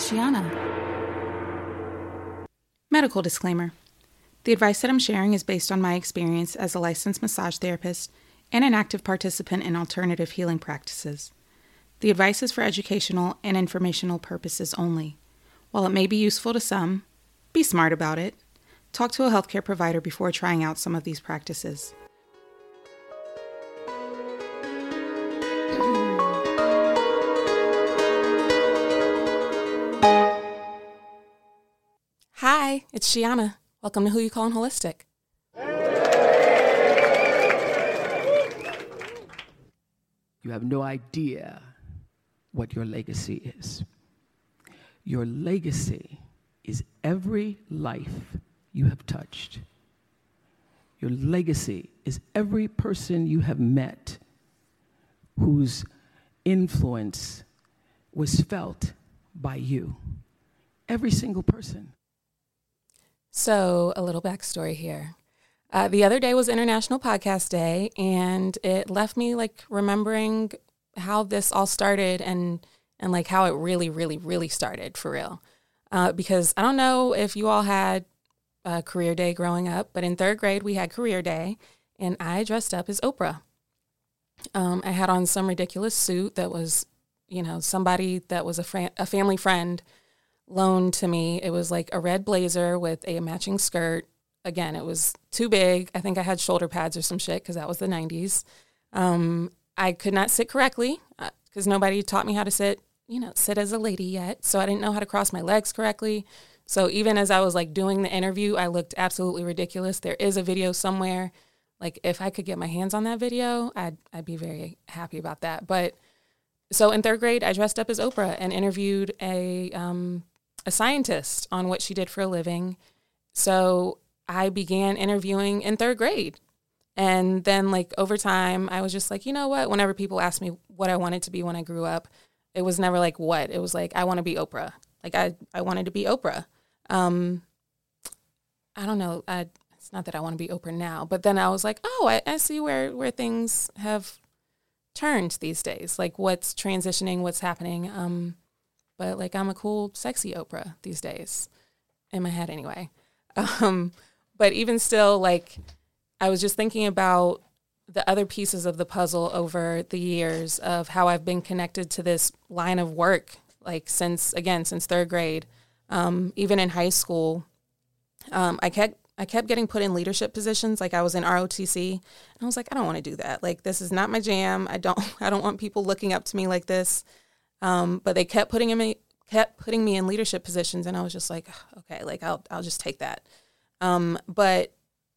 Sheanah. Medical disclaimer The advice that I'm sharing is based on my experience as a licensed massage therapist and an active participant in alternative healing practices. The advice is for educational and informational purposes only. While it may be useful to some, be smart about it. Talk to a healthcare provider before trying out some of these practices. It's Sheanah. Welcome to Who You Calling Holistic. You have no idea what your legacy is. Your legacy is every life you have touched. Your legacy is every person you have met whose influence was felt by you. Every single person. So, a little backstory here. Uh, the other day was International Podcast Day, and it left me like remembering how this all started and and like how it really, really, really started for real. Uh, because I don't know if you all had a career day growing up, but in third grade we had career day, and I dressed up as Oprah. Um, I had on some ridiculous suit that was, you know, somebody that was a, fr- a family friend loaned to me. It was like a red blazer with a matching skirt. Again, it was too big. I think I had shoulder pads or some shit because that was the 90s. Um, I could not sit correctly because uh, nobody taught me how to sit, you know, sit as a lady yet. So I didn't know how to cross my legs correctly. So even as I was like doing the interview, I looked absolutely ridiculous. There is a video somewhere. Like if I could get my hands on that video, I'd I'd be very happy about that. But so in third grade, I dressed up as Oprah and interviewed a um, a scientist on what she did for a living. So I began interviewing in third grade. And then, like, over time, I was just like, you know what? Whenever people ask me what I wanted to be when I grew up, it was never like what. It was like, I want to be Oprah. Like, I, I wanted to be Oprah. Um, I don't know. I, it's not that I want to be Oprah now, but then I was like, oh, I, I see where, where things have turned these days. Like, what's transitioning, what's happening. Um, but like I'm a cool, sexy Oprah these days, in my head anyway. Um, but even still, like I was just thinking about the other pieces of the puzzle over the years of how I've been connected to this line of work, like since again since third grade, um, even in high school. Um, I kept I kept getting put in leadership positions. Like I was in ROTC, and I was like, I don't want to do that. Like this is not my jam. I don't I don't want people looking up to me like this. Um, but they kept putting me kept putting me in leadership positions, and I was just like, okay, like I'll I'll just take that. Um, but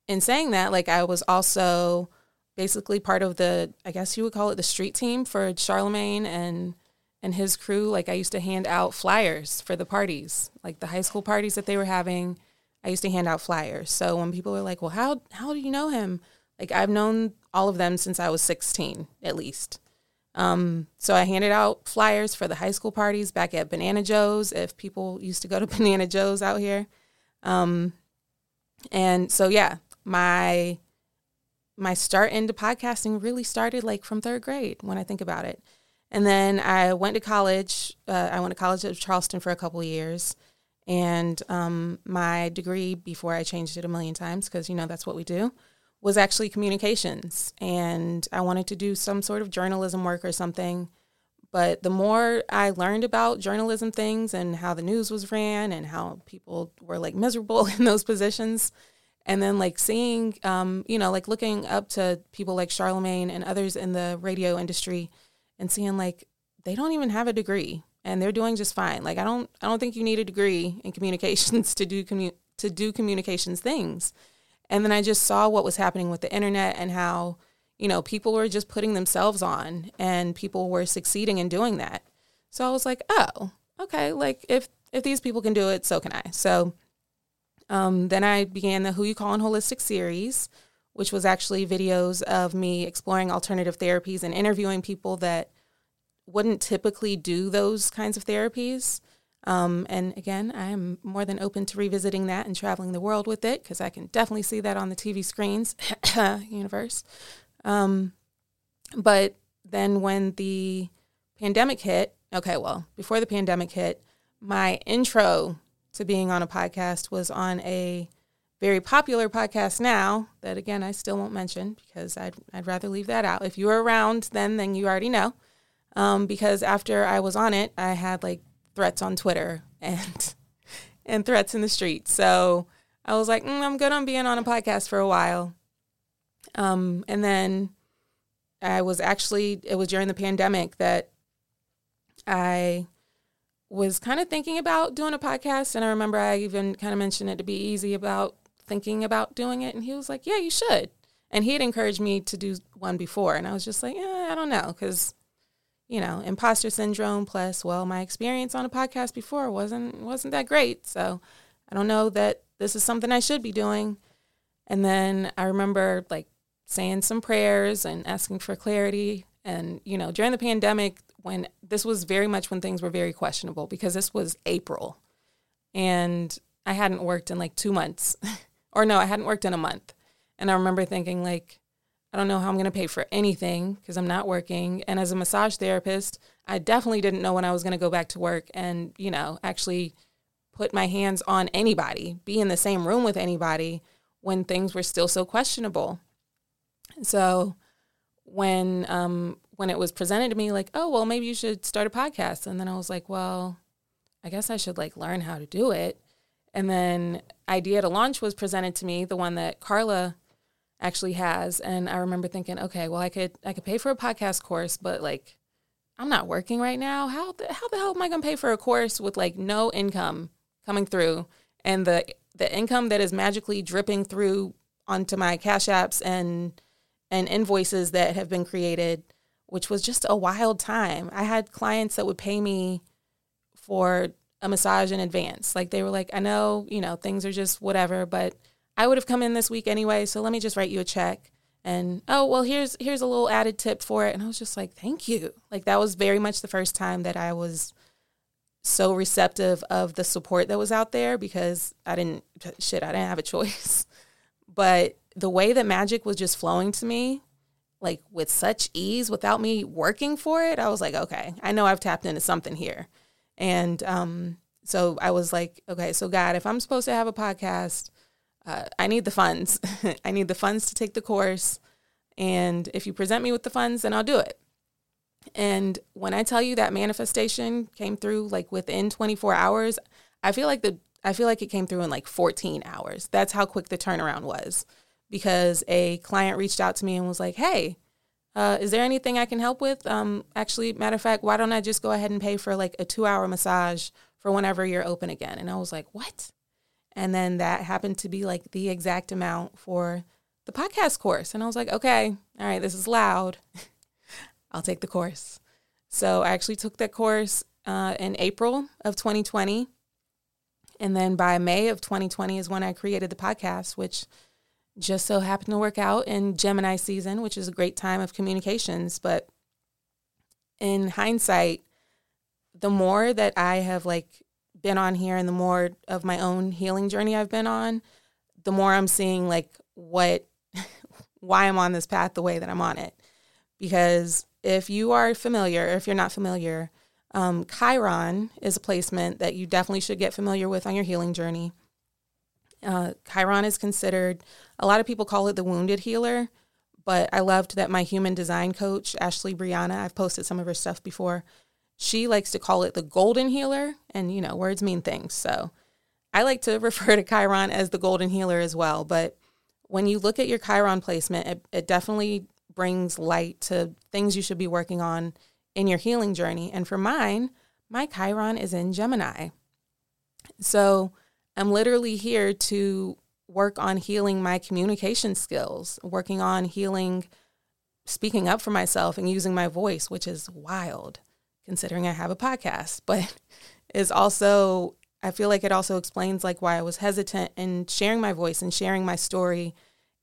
in saying that, like I was also basically part of the I guess you would call it the street team for Charlemagne and and his crew. Like I used to hand out flyers for the parties, like the high school parties that they were having. I used to hand out flyers. So when people were like, "Well, how how do you know him?" Like I've known all of them since I was 16 at least. Um, so I handed out flyers for the high school parties back at Banana Joe's if people used to go to Banana Joe's out here. Um, and so yeah, my my start into podcasting really started like from third grade when I think about it. And then I went to college. Uh, I went to college at Charleston for a couple years. And um, my degree, before I changed it a million times, because you know that's what we do, was actually communications. And I wanted to do some sort of journalism work or something. But the more I learned about journalism things and how the news was ran and how people were like miserable in those positions, and then like seeing, um, you know, like looking up to people like Charlemagne and others in the radio industry and seeing like they don't even have a degree and they're doing just fine. Like I don't, I don't think you need a degree in communications to do commu- to do communications things. And then I just saw what was happening with the internet and how, you know, people were just putting themselves on and people were succeeding in doing that. So I was like, oh, okay, like if if these people can do it, so can I. So um, then I began the Who You Calling Holistic series, which was actually videos of me exploring alternative therapies and interviewing people that wouldn't typically do those kinds of therapies. Um, and again, I'm more than open to revisiting that and traveling the world with it because I can definitely see that on the TV screens, universe. Um, but then when the pandemic hit okay, well, before the pandemic hit, my intro to being on a podcast was on a very popular podcast now that again I still won't mention because I'd I'd rather leave that out. If you were around then, then you already know. Um, because after I was on it, I had like threats on Twitter and and threats in the street. So I was like, mm, I'm good on being on a podcast for a while. Um, and then I was actually it was during the pandemic that I was kind of thinking about doing a podcast and I remember I even kind of mentioned it to be easy about thinking about doing it and he was like, "Yeah, you should." And he had encouraged me to do one before and I was just like, "Yeah, I don't know cuz you know, imposter syndrome plus well, my experience on a podcast before wasn't wasn't that great. So, I don't know that this is something I should be doing." And then I remember like saying some prayers and asking for clarity and you know, during the pandemic when this was very much when things were very questionable because this was April and I hadn't worked in like two months. or no, I hadn't worked in a month. And I remember thinking, like, I don't know how I'm going to pay for anything because I'm not working. And as a massage therapist, I definitely didn't know when I was going to go back to work and, you know, actually put my hands on anybody, be in the same room with anybody when things were still so questionable. So when um, when it was presented to me like, oh, well, maybe you should start a podcast. And then I was like, well, I guess I should like learn how to do it. And then Idea to Launch was presented to me, the one that Carla actually has. And I remember thinking, okay, well, I could I could pay for a podcast course, but like I'm not working right now. How the, how the hell am I going to pay for a course with like no income coming through and the the income that is magically dripping through onto my cash apps and and invoices that have been created which was just a wild time. I had clients that would pay me for a massage in advance. Like they were like, I know, you know, things are just whatever, but I would have come in this week anyway, so let me just write you a check. And oh, well, here's here's a little added tip for it. And I was just like, thank you. Like that was very much the first time that I was so receptive of the support that was out there because I didn't shit, I didn't have a choice. But the way that magic was just flowing to me like with such ease without me working for it, I was like, okay, I know I've tapped into something here. And um, so I was like, okay, so God, if I'm supposed to have a podcast, uh, I need the funds. I need the funds to take the course. And if you present me with the funds, then I'll do it. And when I tell you that manifestation came through like within 24 hours, I feel like the I feel like it came through in like 14 hours. That's how quick the turnaround was because a client reached out to me and was like, "Hey, uh, is there anything I can help with? Um, actually, matter of fact, why don't I just go ahead and pay for like a two-hour massage for whenever you're open again?" And I was like, "What?" And then that happened to be like the exact amount for the podcast course, and I was like, "Okay, all right, this is loud. I'll take the course." So I actually took that course uh, in April of 2020. And then by May of 2020 is when I created the podcast, which just so happened to work out in Gemini season, which is a great time of communications. But in hindsight, the more that I have like been on here and the more of my own healing journey I've been on, the more I'm seeing like what why I'm on this path the way that I'm on it. Because if you are familiar, if you're not familiar, um, Chiron is a placement that you definitely should get familiar with on your healing journey. Uh, Chiron is considered, a lot of people call it the wounded healer, but I loved that my human design coach, Ashley Brianna, I've posted some of her stuff before. She likes to call it the golden healer, and you know, words mean things. So I like to refer to Chiron as the golden healer as well. But when you look at your Chiron placement, it, it definitely brings light to things you should be working on in your healing journey. And for mine, my Chiron is in Gemini. So I'm literally here to work on healing my communication skills, working on healing speaking up for myself and using my voice, which is wild considering I have a podcast, but is also I feel like it also explains like why I was hesitant in sharing my voice and sharing my story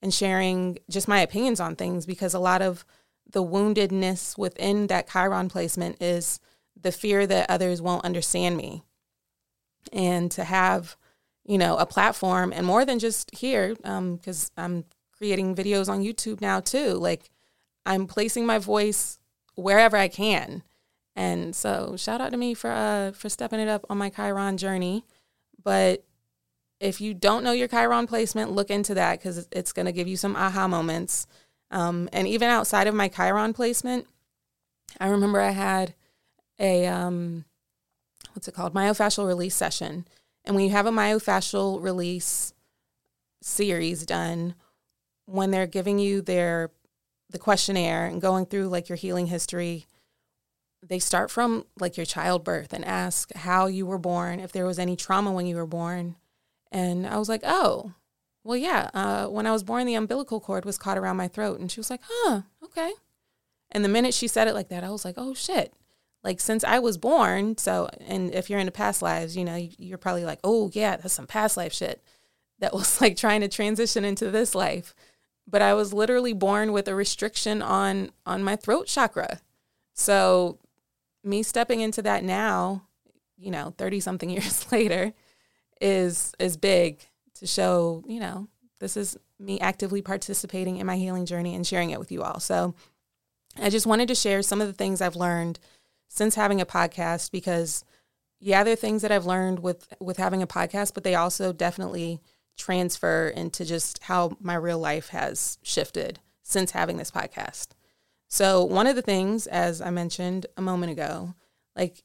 and sharing just my opinions on things because a lot of the woundedness within that Chiron placement is the fear that others won't understand me. And to have you know, a platform and more than just here, because um, I'm creating videos on YouTube now too. Like I'm placing my voice wherever I can. And so shout out to me for uh for stepping it up on my Chiron journey. But if you don't know your Chiron placement, look into that because it's going to give you some aha moments. Um, and even outside of my Chiron placement, I remember I had a um, what's it called myofascial release session, and when you have a myofascial release series done, when they're giving you their the questionnaire and going through like your healing history, they start from like your childbirth and ask how you were born, if there was any trauma when you were born. And I was like, oh, well, yeah. Uh, when I was born, the umbilical cord was caught around my throat. And she was like, huh, okay. And the minute she said it like that, I was like, oh shit. Like since I was born, so and if you're into past lives, you know, you're probably like, oh yeah, that's some past life shit. That was like trying to transition into this life. But I was literally born with a restriction on on my throat chakra. So me stepping into that now, you know, 30 something years later is is big to show, you know, this is me actively participating in my healing journey and sharing it with you all. So I just wanted to share some of the things I've learned since having a podcast because yeah, there are things that I've learned with with having a podcast, but they also definitely transfer into just how my real life has shifted since having this podcast. So, one of the things as I mentioned a moment ago, like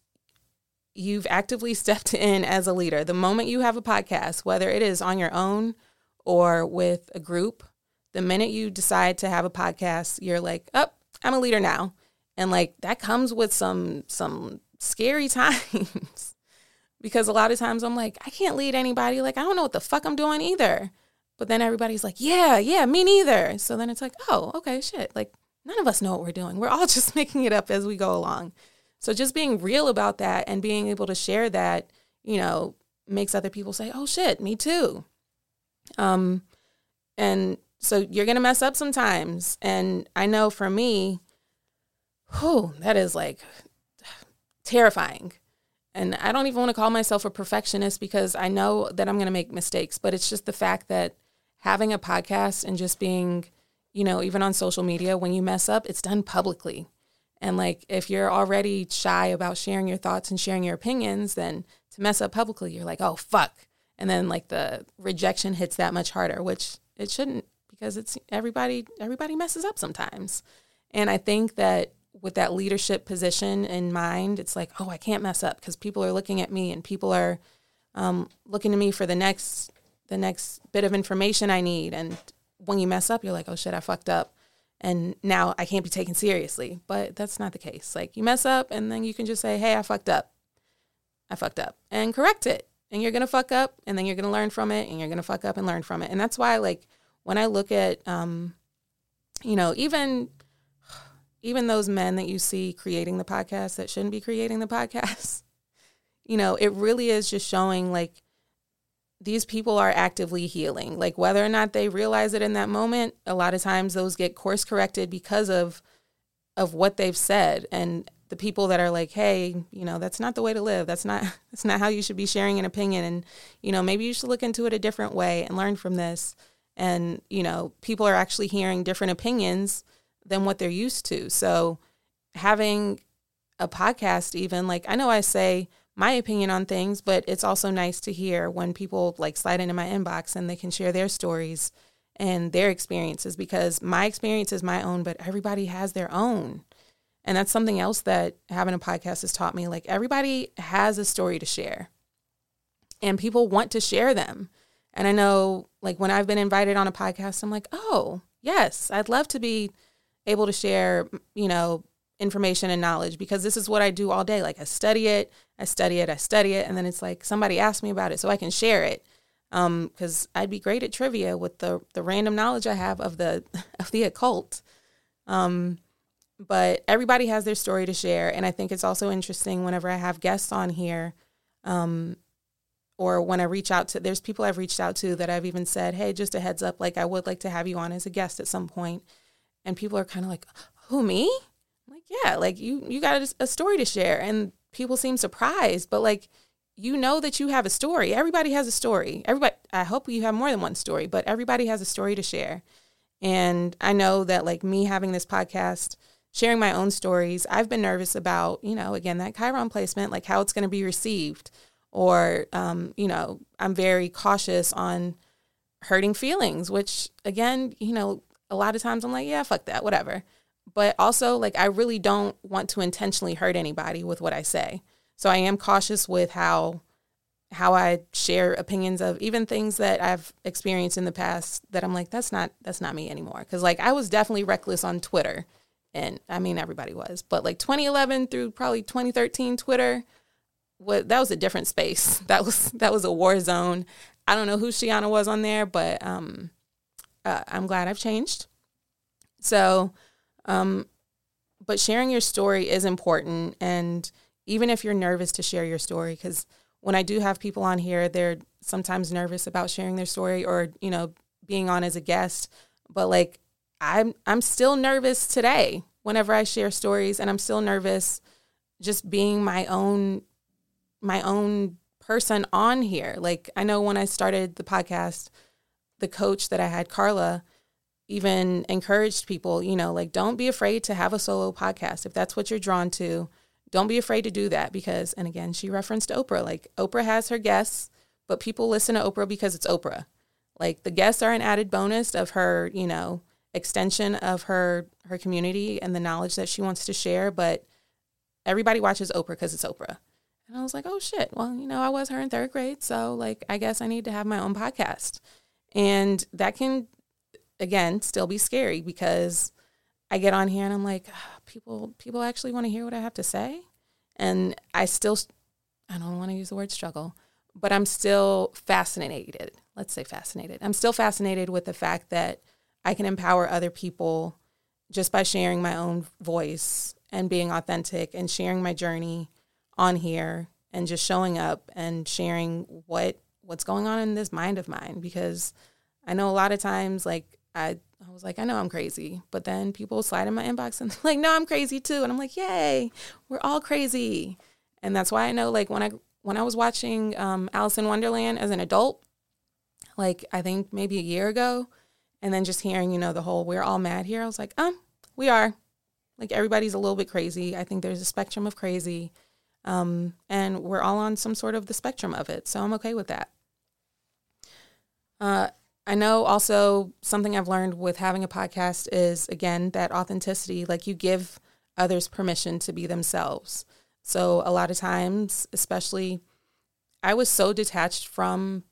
you've actively stepped in as a leader. The moment you have a podcast, whether it is on your own or with a group, the minute you decide to have a podcast, you're like, "Oh, I'm a leader now." And like that comes with some some scary times. because a lot of times I'm like, I can't lead anybody. Like I don't know what the fuck I'm doing either. But then everybody's like, "Yeah, yeah, me neither." So then it's like, "Oh, okay, shit." Like none of us know what we're doing. We're all just making it up as we go along. So just being real about that and being able to share that, you know, makes other people say, "Oh shit, me too." Um and so you're going to mess up sometimes. And I know for me, whew, that is like terrifying. And I don't even want to call myself a perfectionist because I know that I'm going to make mistakes, but it's just the fact that having a podcast and just being, you know, even on social media, when you mess up, it's done publicly. And like if you're already shy about sharing your thoughts and sharing your opinions, then to mess up publicly, you're like, oh, fuck. And then like the rejection hits that much harder, which it shouldn't because it's everybody everybody messes up sometimes. And I think that with that leadership position in mind, it's like, oh, I can't mess up because people are looking at me and people are um, looking to me for the next the next bit of information I need. And when you mess up, you're like, oh shit, I fucked up and now I can't be taken seriously. But that's not the case. Like you mess up and then you can just say, hey, I fucked up. I fucked up and correct it. And you're going to fuck up and then you're going to learn from it and you're going to fuck up and learn from it. And that's why, like, when I look at, um, you know, even even those men that you see creating the podcast that shouldn't be creating the podcast, you know, it really is just showing like these people are actively healing. Like whether or not they realize it in that moment, a lot of times those get course corrected because of of what they've said and the people that are like, "Hey, you know, that's not the way to live. That's not that's not how you should be sharing an opinion and, you know, maybe you should look into it a different way and learn from this." And, you know, people are actually hearing different opinions than what they're used to. So, having a podcast even like I know I say my opinion on things, but it's also nice to hear when people like slide into my inbox and they can share their stories and their experiences because my experience is my own, but everybody has their own. And that's something else that having a podcast has taught me. Like everybody has a story to share and people want to share them. And I know like when I've been invited on a podcast, I'm like, oh, yes, I'd love to be able to share, you know, information and knowledge because this is what I do all day. Like I study it, I study it, I study it, and then it's like somebody asked me about it so I can share it. Um, because I'd be great at trivia with the the random knowledge I have of the of the occult. Um, but everybody has their story to share, and I think it's also interesting whenever I have guests on here, um, or when I reach out to. There's people I've reached out to that I've even said, "Hey, just a heads up, like I would like to have you on as a guest at some point," and people are kind of like, "Who me?" Yeah, like you you got a, a story to share, and people seem surprised, but like you know that you have a story. Everybody has a story. Everybody, I hope you have more than one story, but everybody has a story to share. And I know that like me having this podcast sharing my own stories, I've been nervous about, you know, again, that Chiron placement, like how it's going to be received. Or, um, you know, I'm very cautious on hurting feelings, which again, you know, a lot of times I'm like, yeah, fuck that, whatever. But also, like, I really don't want to intentionally hurt anybody with what I say. So I am cautious with how how I share opinions of even things that I've experienced in the past that I'm like that's not that's not me anymore. Cuz like I was definitely reckless on Twitter and I mean everybody was but like 2011 through probably 2013 Twitter what that was a different space. That was that was a war zone. I don't know who Sheanah was on there but um uh, I'm glad I've changed. So um but sharing your story is important and even if you're nervous to share your story because when I do have people on here, they're sometimes nervous about sharing their story or, you know, being on as a guest. But like I'm I'm still nervous today whenever I share stories and I'm still nervous just being my own my own person on here. Like I know when I started the podcast, the coach that I had, Carla, even encouraged people, you know, like don't be afraid to have a solo podcast if that's what you're drawn to don't be afraid to do that because, and again, she referenced Oprah. Like Oprah has her guests, but people listen to Oprah because it's Oprah. Like the guests are an added bonus of her, you know, extension of her her community and the knowledge that she wants to share. But everybody watches Oprah because it's Oprah. And I was like, oh shit. Well, you know, I was her in third grade, so like I guess I need to have my own podcast. And that can again still be scary because I get on here and I'm like, oh, people people actually want to hear what I have to say, and I still I don't want to use the word struggle, but I'm still fascinated. Let's say fascinated. I'm still fascinated with the fact that I can empower other people just by sharing my own voice and being authentic and sharing my journey on here and just showing up and sharing what what's going on in this mind of mine because I know a lot of times like I I was like, I know I'm crazy. But then people slide in my inbox and like, no, I'm crazy too. And I'm like, yay, we're all crazy. And that's why I know like when I when I was watching um, Alice in Wonderland as an adult, like I think maybe a year ago, and then just hearing, you know, the whole we're all mad here, I was like, um, we are. Like everybody's a little bit crazy. I think there's a spectrum of crazy. Um, and we're all on some sort of the spectrum of it. So I'm okay with that. Uh, I know also something I've learned with having a podcast is again that authenticity, like you give others permission to be themselves. So a lot of times, especially I was so detached from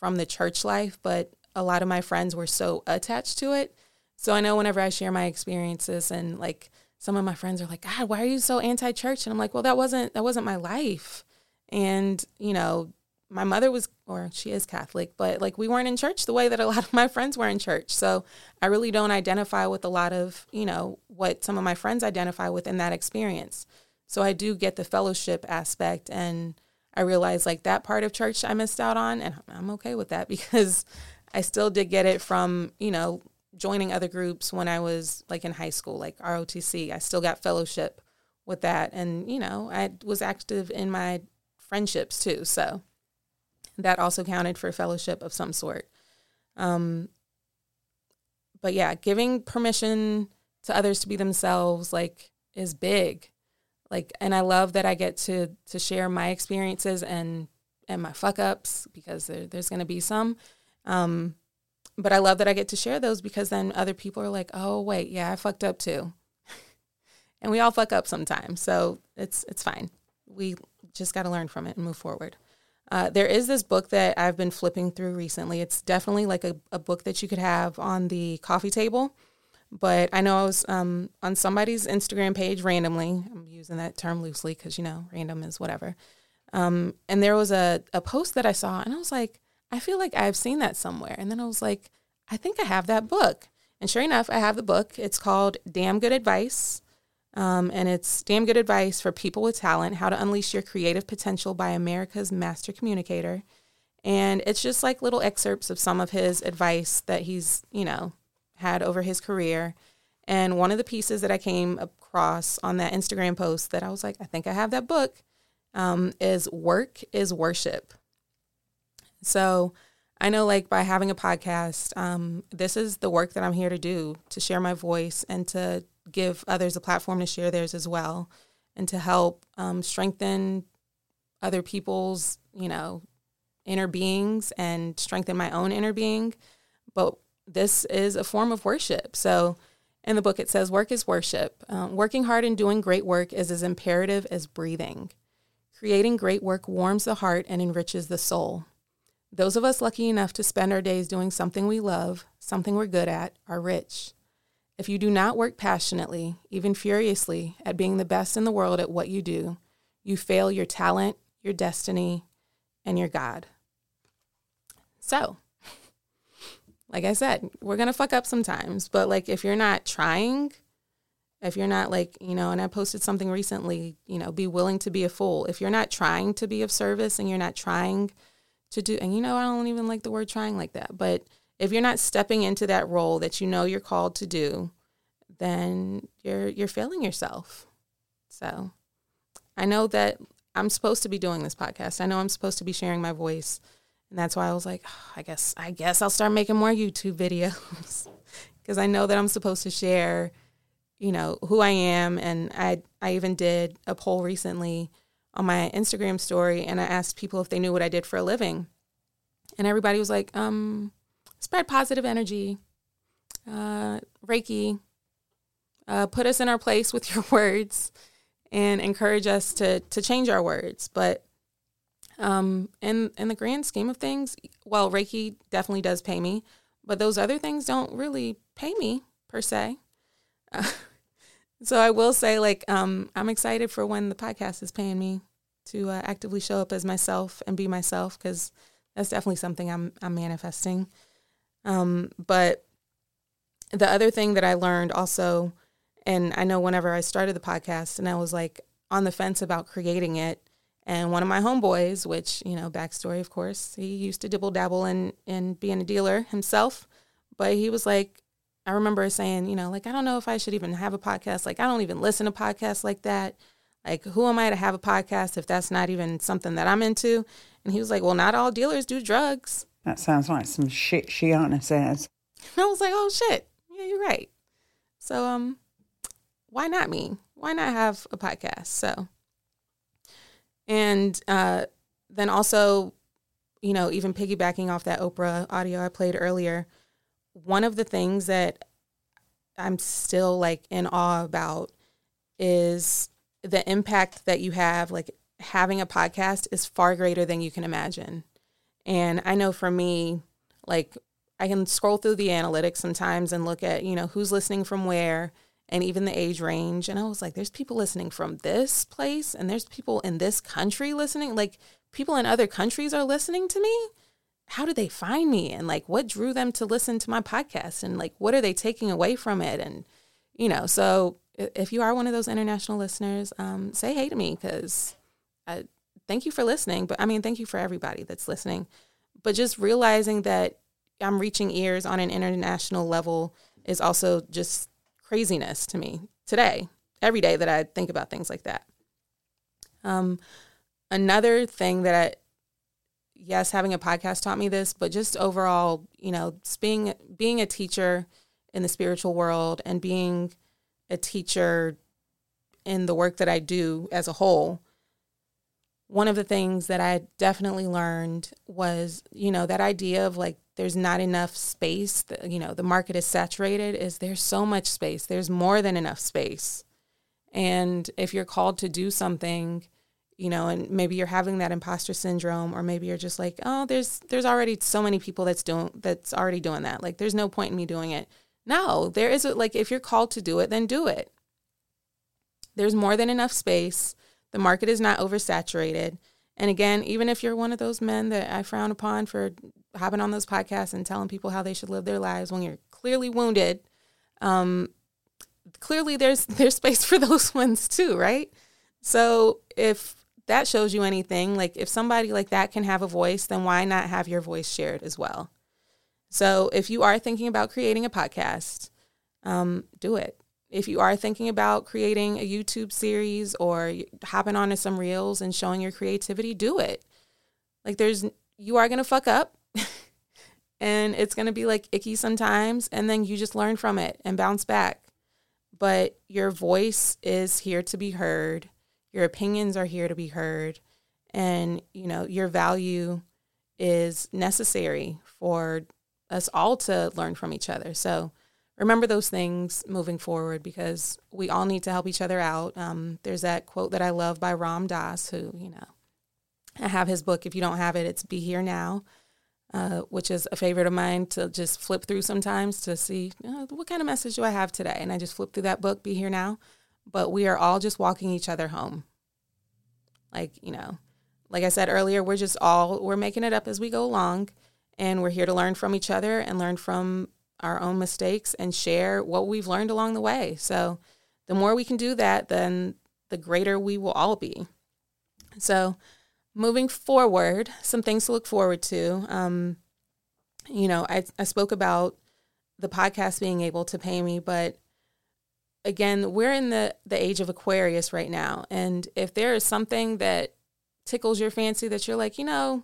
from the church life, but a lot of my friends were so attached to it. So I know whenever I share my experiences and like some of my friends are like, "God, why are you so anti-church?" and I'm like, "Well, that wasn't that wasn't my life." And, you know, my mother was or she is catholic but like we weren't in church the way that a lot of my friends were in church. So i really don't identify with a lot of you know what some of my friends identify with in that experience. So i do get the fellowship aspect and i realize like that part of church i missed out on and i'm okay with that because i still did get it from you know joining other groups when i was like in high school like rotc i still got fellowship with that and you know i was active in my friendships too so that also counted for fellowship of some sort. Um, but yeah, giving permission to others to be themselves like is big. Like, and I love that I get to to share my experiences and and my fuck ups because there, there's going to be some. Um, but I love that I get to share those because then other people are like, oh wait, yeah, I fucked up too. and we all fuck up sometimes, so it's it's fine. We just got to learn from it and move forward. Uh, there is this book that I've been flipping through recently. It's definitely like a, a book that you could have on the coffee table. But I know I was um, on somebody's Instagram page randomly. I'm using that term loosely because, you know, random is whatever. Um, and there was a, a post that I saw, and I was like, I feel like I've seen that somewhere. And then I was like, I think I have that book. And sure enough, I have the book. It's called Damn Good Advice um, and it's damn good advice for people with talent how to unleash your creative potential by America's master communicator. And it's just like little excerpts of some of his advice that he's, you know, had over his career. And one of the pieces that I came across on that Instagram post that I was like, I think I have that book um, is Work is Worship. So I know, like, by having a podcast, um, this is the work that I'm here to do to share my voice and to give others a platform to share theirs as well and to help um, strengthen other people's, you know, inner beings and strengthen my own inner being. But this is a form of worship. So in the book, it says, Work is worship. Um, working hard and doing great work is as imperative as breathing. Creating great work warms the heart and enriches the soul. Those of us lucky enough to spend our days doing something we love, something we're good at, are rich. If you do not work passionately, even furiously, at being the best in the world at what you do, you fail your talent, your destiny, and your God. So, like I said, we're going to fuck up sometimes, but like if you're not trying, if you're not like, you know, and I posted something recently, you know, be willing to be a fool. If you're not trying to be of service and you're not trying to do, and you know, I don't even like the word trying like that, but if you're not stepping into that role that you know you're called to do, then you're you're failing yourself. So, I know that I'm supposed to be doing this podcast. I know I'm supposed to be sharing my voice. And that's why I was like, oh, I guess I guess I'll start making more YouTube videos because I know that I'm supposed to share, you know, who I am and I I even did a poll recently on my Instagram story and I asked people if they knew what I did for a living. And everybody was like, um, spread positive energy, uh, Reiki, uh, put us in our place with your words and encourage us to to change our words. But um, in in the grand scheme of things, well, Reiki definitely does pay me, but those other things don't really pay me per se. Uh, so I will say, like, um, I'm excited for when the podcast is paying me to uh, actively show up as myself and be myself because that's definitely something I'm I'm manifesting. Um, but the other thing that I learned also, and I know whenever I started the podcast and I was like on the fence about creating it, and one of my homeboys, which, you know, backstory, of course, he used to dibble dabble in, in being a dealer himself. But he was like, I remember saying, you know, like, I don't know if I should even have a podcast. Like, I don't even listen to podcasts like that. Like, who am I to have a podcast if that's not even something that I'm into? And he was like, well, not all dealers do drugs. That sounds like some shit Sheanah says. I was like, oh, shit. Yeah, you're right. So, um, why not me? Why not have a podcast? So, and uh, then also, you know, even piggybacking off that Oprah audio I played earlier, one of the things that I'm still like in awe about is the impact that you have. Like having a podcast is far greater than you can imagine. And I know for me, like I can scroll through the analytics sometimes and look at, you know, who's listening from where and even the age range. And I was like, there's people listening from this place and there's people in this country listening. Like people in other countries are listening to me. How did they find me? And like what drew them to listen to my podcast? And like what are they taking away from it? And, you know, so if you are one of those international listeners, um, say hey to me because I thank you for listening. But I mean, thank you for everybody that's listening. But just realizing that I'm reaching ears on an international level is also just craziness to me today, every day that I think about things like that. Um, another thing that I, yes, having a podcast taught me this, but just overall, you know, being being a teacher in the spiritual world and being a teacher in the work that I do as a whole, one of the things that I definitely learned was, you know, that idea of like there's not enough space, you know, the market is saturated, is there's so much space. There's more than enough space. And if you're called to do something, you know, and maybe you're having that imposter syndrome, or maybe you're just like, oh, there's there's already so many people that's doing that's already doing that. Like there's no point in me doing it. No, there is a, like if you're called to do it, then do it. There's more than enough space. The market is not oversaturated. And again, even if you're one of those men that I frown upon for hopping on those podcasts and telling people how they should live their lives when you're clearly wounded, um, clearly there's there's space for those ones too, right? So if that shows you anything, like if somebody like that can have a voice, then why not have your voice shared as well? So if you are thinking about creating a podcast, um, do it. If you are thinking about creating a YouTube series or hopping onto some reels and showing your creativity, do it. Like there's you are going to fuck up and it's going to be like icky sometimes and then you just learn from it and bounce back but your voice is here to be heard. Your opinions are here to be heard. And, you know, your value is necessary for us all to learn from each other. So remember those things moving forward because we all need to help each other out. Um, there's that quote that I love by Ram Dass, who, you know, I have his book. If you don't have it, it's Be Here Now, uh, which is a favorite of mine to just flip through sometimes to see what kind of message do I have today. And I just flip through that book, Be Here Now. But we are all just walking each other home. Like, you know, like I said earlier, we're just all, we're making it up as we go along. And we're here to learn from each other and learn from our own mistakes and share what we've learned along the way. So the more we can do that, then the greater we will all be. So moving forward, some things to look forward to. Um, you know, I, I spoke about the podcast being able to pay me, but again, we're in the, the age of Aquarius right now. And if there is something that tickles your fancy that you're like, you know,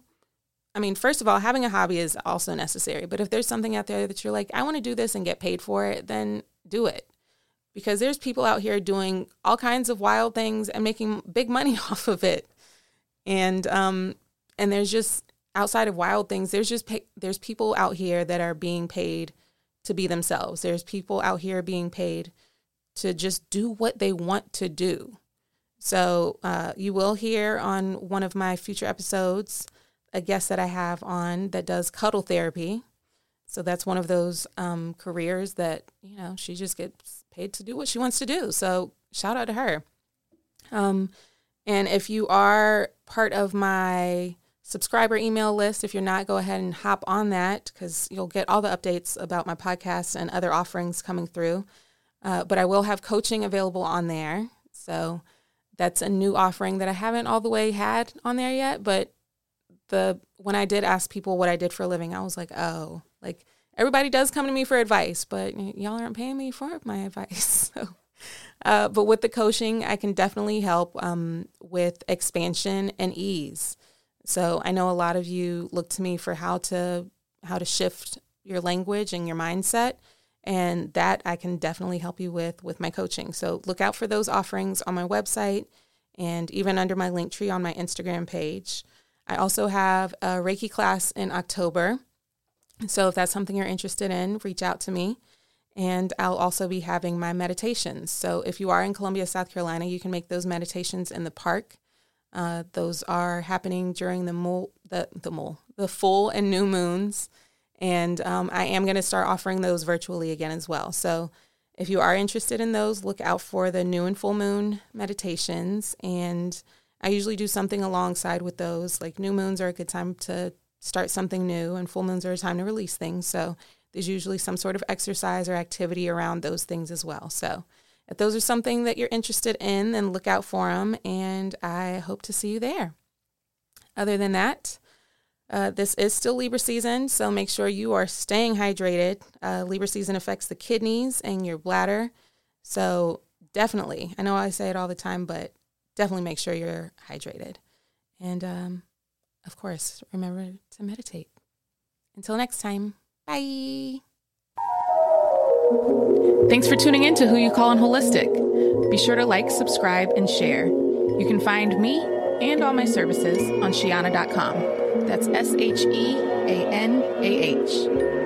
I mean, first of all, having a hobby is also necessary. But if there's something out there that you're like, I want to do this and get paid for it, then do it. Because there's people out here doing all kinds of wild things and making big money off of it. And um and there's just outside of wild things, there's just pay, there's people out here that are being paid to be themselves. There's people out here being paid to just do what they want to do. So uh, you will hear on one of my future episodes a guest that I have on that does cuddle therapy. So that's one of those um, careers that, you know, she just gets paid to do what she wants to do. So shout out to her. Um, and if you are part of my subscriber email list, if you're not, go ahead and hop on that because you'll get all the updates about my podcast and other offerings coming through. Uh, but I will have coaching available on there. So that's a new offering that I haven't all the way had on there yet, but the when I did ask people what I did for a living, I was like, oh, like everybody does come to me for advice, but y'all aren't paying me for my advice. so, uh, but with the coaching, I can definitely help um, with expansion and ease. So I know a lot of you look to me for how to how to shift your language and your mindset and that I can definitely help you with with my coaching. So look out for those offerings on my website and even under my link tree on my Instagram page. I also have a Reiki class in October. So if that's something you're interested in, reach out to me. And I'll also be having my meditations. So if you are in Columbia, South Carolina, you can make those meditations in the park. Uh, those are happening during the mole, the the the full and new moons, and um, I am going to start offering those virtually again as well. So if you are interested in those, look out for the new and full moon meditations and I usually do something alongside with those. Like new moons are a good time to start something new, and full moons are a time to release things. So there's usually some sort of exercise or activity around those things as well. So if those are something that you're interested in, then look out for them, and I hope to see you there. Other than that, uh, this is still Libra season, so make sure you are staying hydrated. Uh, Libra season affects the kidneys and your bladder. So, definitely, I know I say it all the time, but definitely make sure you're hydrated. And um, of course, remember to meditate. Until next time, bye. Thanks for tuning in to Who You Calling Holistic. Be sure to like, subscribe, and share. You can find me and all my services on Sheanah.com. That's S H E A N A H.